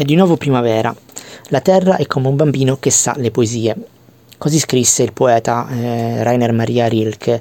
È di nuovo primavera. La terra è come un bambino che sa le poesie. Così scrisse il poeta eh, Rainer Maria Rilke.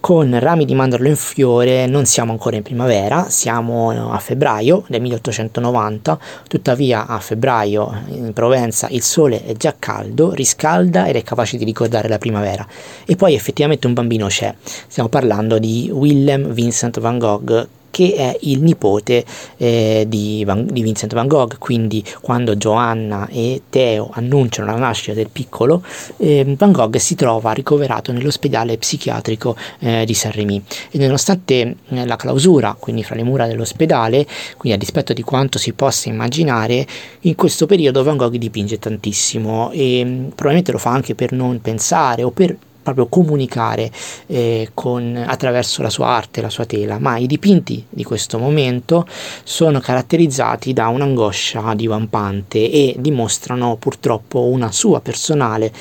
Con rami di mandorlo in fiore non siamo ancora in primavera, siamo a febbraio del 1890, tuttavia a febbraio in Provenza il sole è già caldo, riscalda ed è capace di ricordare la primavera. E poi effettivamente un bambino c'è, stiamo parlando di Willem Vincent van Gogh che è il nipote eh, di, Van, di, Vincent van Gogh, quindi quando Joanna e Theo annunciano la nascita del piccolo, eh, Van Gogh si trova ricoverato nell'ospedale psichiatrico eh, di Saint-Rémy e nonostante eh, la clausura, quindi fra le mura dell'ospedale, quindi a dispetto di quanto si possa immaginare, in questo periodo Van Gogh dipinge tantissimo e mm, probabilmente lo fa anche per non pensare o per proprio comunicare eh, con, attraverso la sua arte, la sua tela, ma i dipinti di questo momento sono caratterizzati da un'angoscia divampante e dimostrano purtroppo una sua personale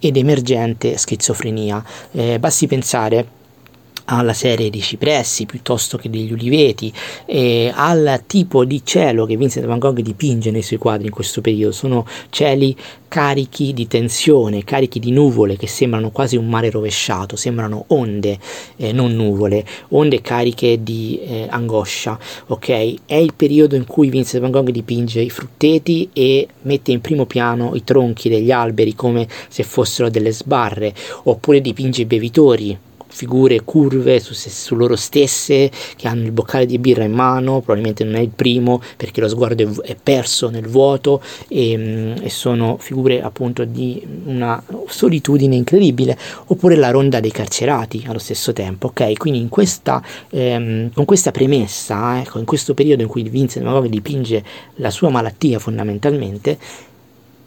ed emergente schizofrenia. Eh, basti pensare alla serie di cipressi piuttosto che degli uliveti e al tipo di cielo che Vincent van Gogh dipinge nei suoi quadri in questo periodo sono cieli carichi di tensione, carichi di nuvole che sembrano quasi un mare rovesciato, sembrano onde, eh, non nuvole, onde cariche di eh, angoscia, ok? È il periodo in cui Vincent van Gogh dipinge i frutteti e mette in primo piano i tronchi degli alberi come se fossero delle sbarre, oppure dipinge i bevitori figure curve su, su, loro stesse che hanno il boccale di birra in mano, probabilmente non è il primo perché lo sguardo è, è perso nel vuoto e, mm, e, sono figure appunto di una solitudine incredibile, oppure la ronda dei carcerati allo stesso tempo, ok? Quindi in questa, ehm, con questa premessa, ecco, in questo periodo in cui Vincent Van Gogh dipinge la sua malattia fondamentalmente,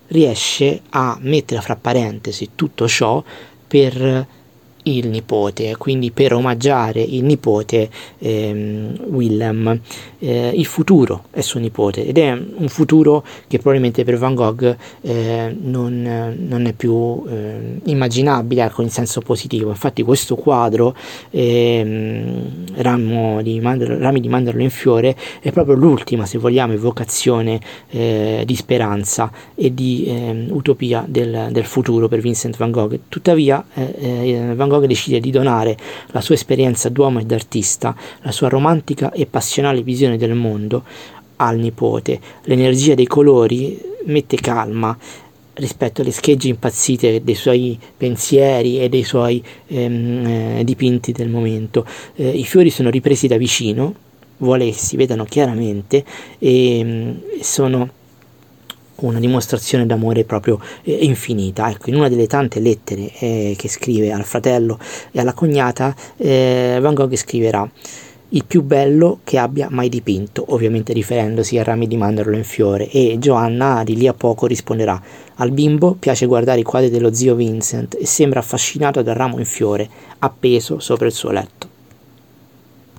riesce a mettere fra parentesi tutto ciò per il nipote, quindi per omaggiare il nipote ehm, Willem, eh, il futuro è suo nipote ed è un futuro che probabilmente per Van Gogh eh, non, non, è più eh, immaginabile ecco, in senso positivo. Infatti questo quadro, ehm, di mandorlo, Rami di mandorlo in fiore, è proprio l'ultima, se vogliamo, evocazione eh, di speranza e di ehm, utopia del, del, futuro per Vincent Van Gogh. Tuttavia eh, eh, Van Gogh decide di donare la sua esperienza d'uomo e d'artista, la sua romantica e passionale visione del mondo al nipote. L'energia dei colori mette calma rispetto alle schegge impazzite dei suoi pensieri e dei suoi ehm, eh, dipinti del momento. Eh, I fiori sono ripresi da vicino, vuole che si vedano chiaramente e ehm, sono una dimostrazione d'amore proprio eh, infinita. Ecco, in una delle tante lettere eh, che scrive al fratello e alla cognata, eh, Van Gogh scriverà il più bello che abbia mai dipinto, ovviamente riferendosi a rami di mandorlo in fiore, e Giovanna di lì a poco risponderà al bimbo piace guardare i quadri dello zio Vincent e sembra affascinato dal ramo in fiore appeso sopra il suo letto.